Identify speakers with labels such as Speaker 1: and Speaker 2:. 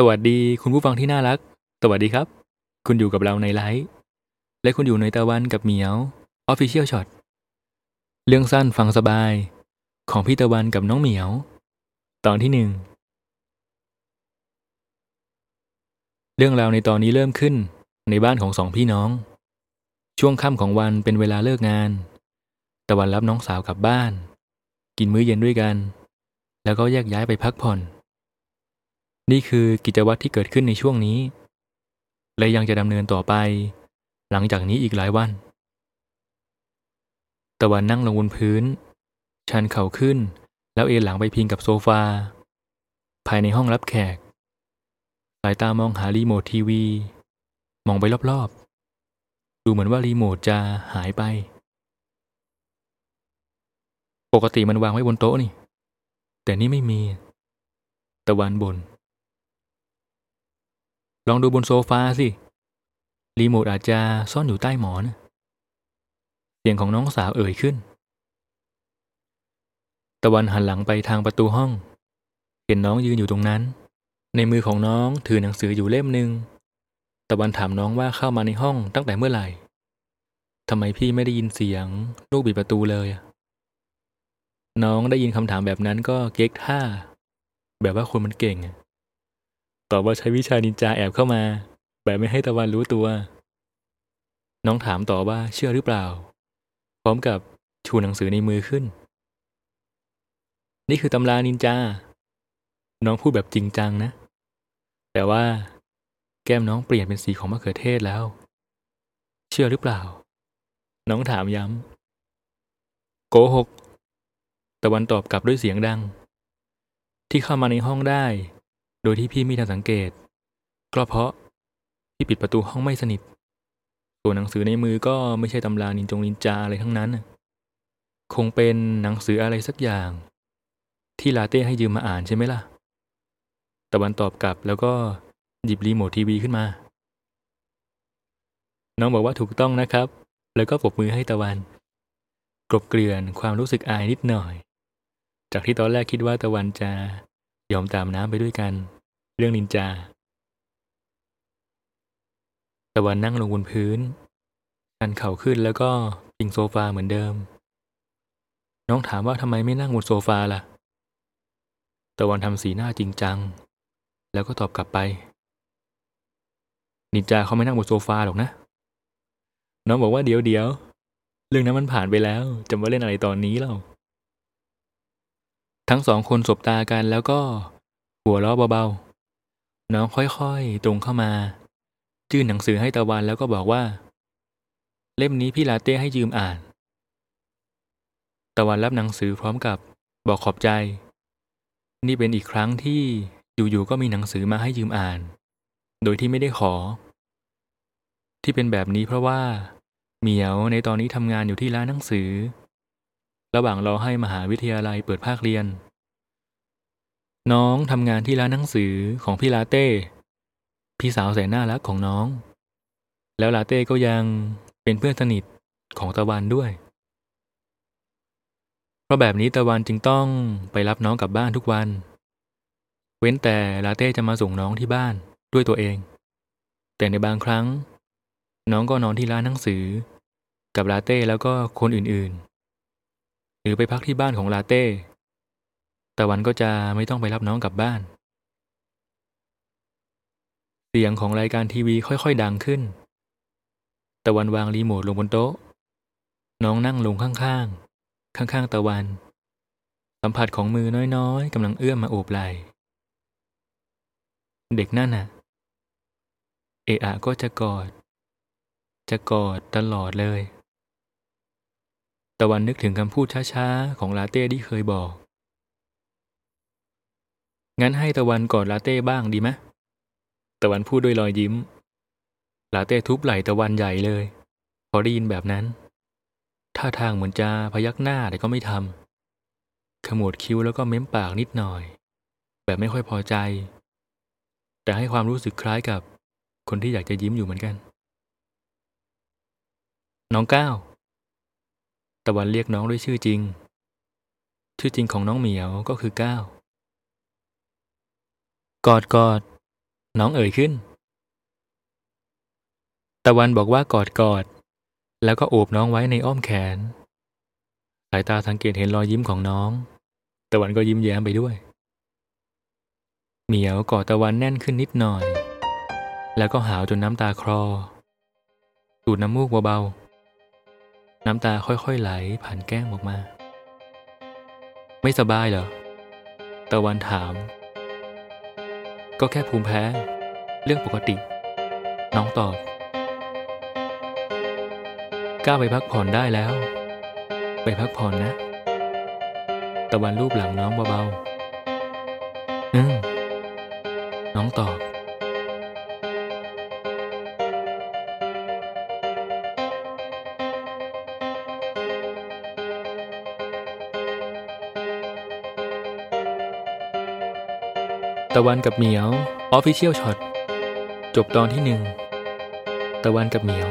Speaker 1: สวัสดีคุณผู้ฟังที่น่ารัก สวัสดีครับ คุณอยู่กับเราในไลฟ์และคุณอยู่ในตะวันกับเหมียว Official Shot เรื่องสั้นฟังสบาย ของพี่ตะวันกับน้องเหมียว ตอนที่หนึ่งเรื่องราวในตอนนี้เริ่มขึ้นในบ้านของสองพี่น้อง ช่วงค่ำของวันเป็นเวลาเลิกงาน ตะวันรับน้องสาวกลับบ้าน กินมื้อเย็นด้วยกัน แล้วก็แยกย้ายไปพักผ่อน นี่คือกิจวัตรที่เกิดขึ้นในช่วงนี้ และยังจะดำเนินต่อไป หลังจากนี้อีกหลายวัน ตะวันนั่งลงบนพื้น ชันเข่าขึ้น แล้วเอนหลังไปพิงกับโซฟา ภายในห้องรับแขก สายตามองหารีโมททีวี มองไปรอบๆ ดูเหมือนว่ารีโมทจะหายไป ปกติมันวางไว้บนโต๊ะนี่ แต่นี่ไม่มี ตะวันบน ลองดูบนโซฟาสิ รีโมทอาจจะซ่อนอยู่ใต้หมอน เสียงของน้องสาวเอ่ยขึ้น ตะวันหันหลังไปทางประตูห้อง เห็นน้องยืนอยู่ตรงนั้น ในมือของน้องถือหนังสืออยู่เล่มหนึ่ง ตะวันถามน้องว่าเข้ามาในห้องตั้งแต่เมื่อไหร่ทำไมพี่ไม่ได้ยินเสียง ลูกบิดประตูเลย น้องได้ยินคำถามแบบนั้นก็เก๊กท่า แบบว่าคนมันเก่ง ตอบว่าใช้วิชานินจาแอบเข้ามา แบบไม่ให้ตะวันรู้ตัว น้องถามต่อว่าเชื่อหรือเปล่า พร้อมกับชูหนังสือในมือขึ้น นี่คือตำรานินจา น้องพูดแบบจริงจังนะ แต่ว่า แก้มน้องเปลี่ยนเป็นสีของมะเขือเทศแล้ว เชื่อหรือเปล่า น้องถามย้ำ โกหก ตะวันตอบกลับด้วยเสียงดัง ที่เข้ามาในห้องได้ ดยที่พี่ไม่ทันสังเกต ก็เพราะพี่ปิดประตูห้องไม่สนิท ส่วนหนังสือในมือก็ไม่ใช่ตำรานินจงนินจาอะไรทั้งนั้น คงเป็นหนังสืออะไรสักอย่าง ที่ลาเต้ให้ยืมมาอ่านใช่ไหมล่ะ ตะวันตอบกลับแล้วก็หยิบรีโมททีวีขึ้นมา น้องบอกว่าถูกต้องนะครับ แล้วก็ปรบมือให้ตะวัน กลบเกลื่อนความรู้สึกอายนิดหน่อย จากที่ตอนแรกคิดว่าตะวันจะยอมตามน้ำไปด้วยกัน เรื่องนินจา ตะวันนั่งลงบนพื้นชันเข่าขึ้นแล้วก็พิงโซฟาเหมือนเดิม น้องถามว่าทำไมไม่นั่งบนโซฟาล่ะ ตะวันทำสีหน้าจริงจัง แล้วก็ตอบกลับไป นินจาเขาไม่นั่งบนโซฟาหรอกนะ น้องบอกว่าเดี๋ยวเดี๋ยวเรื่องนั้นมันผ่านไปแล้วจะมาเล่นอะไรตอนนี้เล่าทั้งสองคนสบตากันแล้วก็ หัวเราะเบาๆ น้องค่อยๆ ตรงเข้ามา ยื่นหนังสือให้ตะวันแล้วก็บอกว่า เล่มนี้พี่ลาเต้ให้ยืมอ่าน ตะวันรับหนังสือพร้อมกับบอกขอบใจ นี่เป็นอีกครั้งที่อยู่ๆก็มีหนังสือมาให้ยืมอ่าน โดยที่ไม่ได้ขอ ที่เป็นแบบนี้เพราะว่า เหมียวในตอนนี้ทำงานอยู่ที่ร้านหนังสือ ระหว่างรอให้มหาวิทยาลัยเปิดภาคเรียน น้องทำงานที่ร้านหนังสือของพี่ลาเต้ พี่สาวแสนน่ารักของน้อง แล้วลาเต้ก็ยังเป็นเพื่อนสนิทของตะวันด้วย เพราะแบบนี้ตะวันจึงต้องไปรับน้องกลับบ้านทุกวัน เว้นแต่ลาเต้จะมาส่งน้องที่บ้านด้วยตัวเอง แต่ในบางครั้ง น้องก็นอนที่ร้านหนังสือ กับลาเต้แล้วก็คนอื่นๆ หรือไปพักที่บ้านของลาเต้ ตะวันก็จะไม่ต้องไปรับน้องกลับบ้าน เสียงของรายการทีวีค่อยๆดังขึ้น ตะวันวางรีโมทลงบนโต๊ะ น้องนั่งลงข้างๆ ข้างๆ ตะวัน สัมผัสของมือน้อยๆกำลังเอื้อมมาโอบไหล่เด็กนั่นน่ะ เอะอะก็จะกอด จะกอดตลอดเลย ตะวันนึกถึงคำพูดช้าๆ ของลาเต้ที่เคยบอก งั้นให้ตะวันกอดลาเต้บ้างดีไหมตะวันพูดด้วยรอยยิ้ม ลาเต้ทุบไหล่ตะวันใหญ่เลย พอได้ยินแบบนั้น ท่าทางเหมือนจะพยักหน้าแต่ก็ไม่ทำขมวดคิ้วแล้วก็เม้มปากนิดหน่อย แบบไม่ค่อยพอใจ แต่ให้ความรู้สึกคล้ายกับคนที่อยากจะยิ้มอยู่เหมือนกัน น้องก้าวตะวันเรียกน้องด้วยชื่อจริง ชื่อจริงของน้องเหมียวก็คือก้าว กอดกอด น้องเอ่ยขึ้น ตะวันบอกว่ากอดกอด แล้วก็โอบน้องไว้ในอ้อมแขน สายตาสังเกตเห็นรอยยิ้มของน้อง ตะวันก็ยิ้มแย้มไปด้วย เหมียวกอดตะวันแน่นขึ้นนิดหน่อย แล้วก็หาวจนน้ำตาคลอ สูดน้ำมูกเบาๆ น้ำตาค่อยๆไหลผ่านแก้มออกมา ไม่สบายเหรอ ตะวันถาม ก็แค่ภูมิแพ้ เรื่องปกติ น้องตอบ ก้าไปพักผ่อนได้แล้ว ไปพักผ่อนนะ ตะวันรูปหลังน้องเบาๆ อืมน้องตอบ ตะวันกับเหมียว official short จบตอนที่หนึ่งตะวันกับเหมียว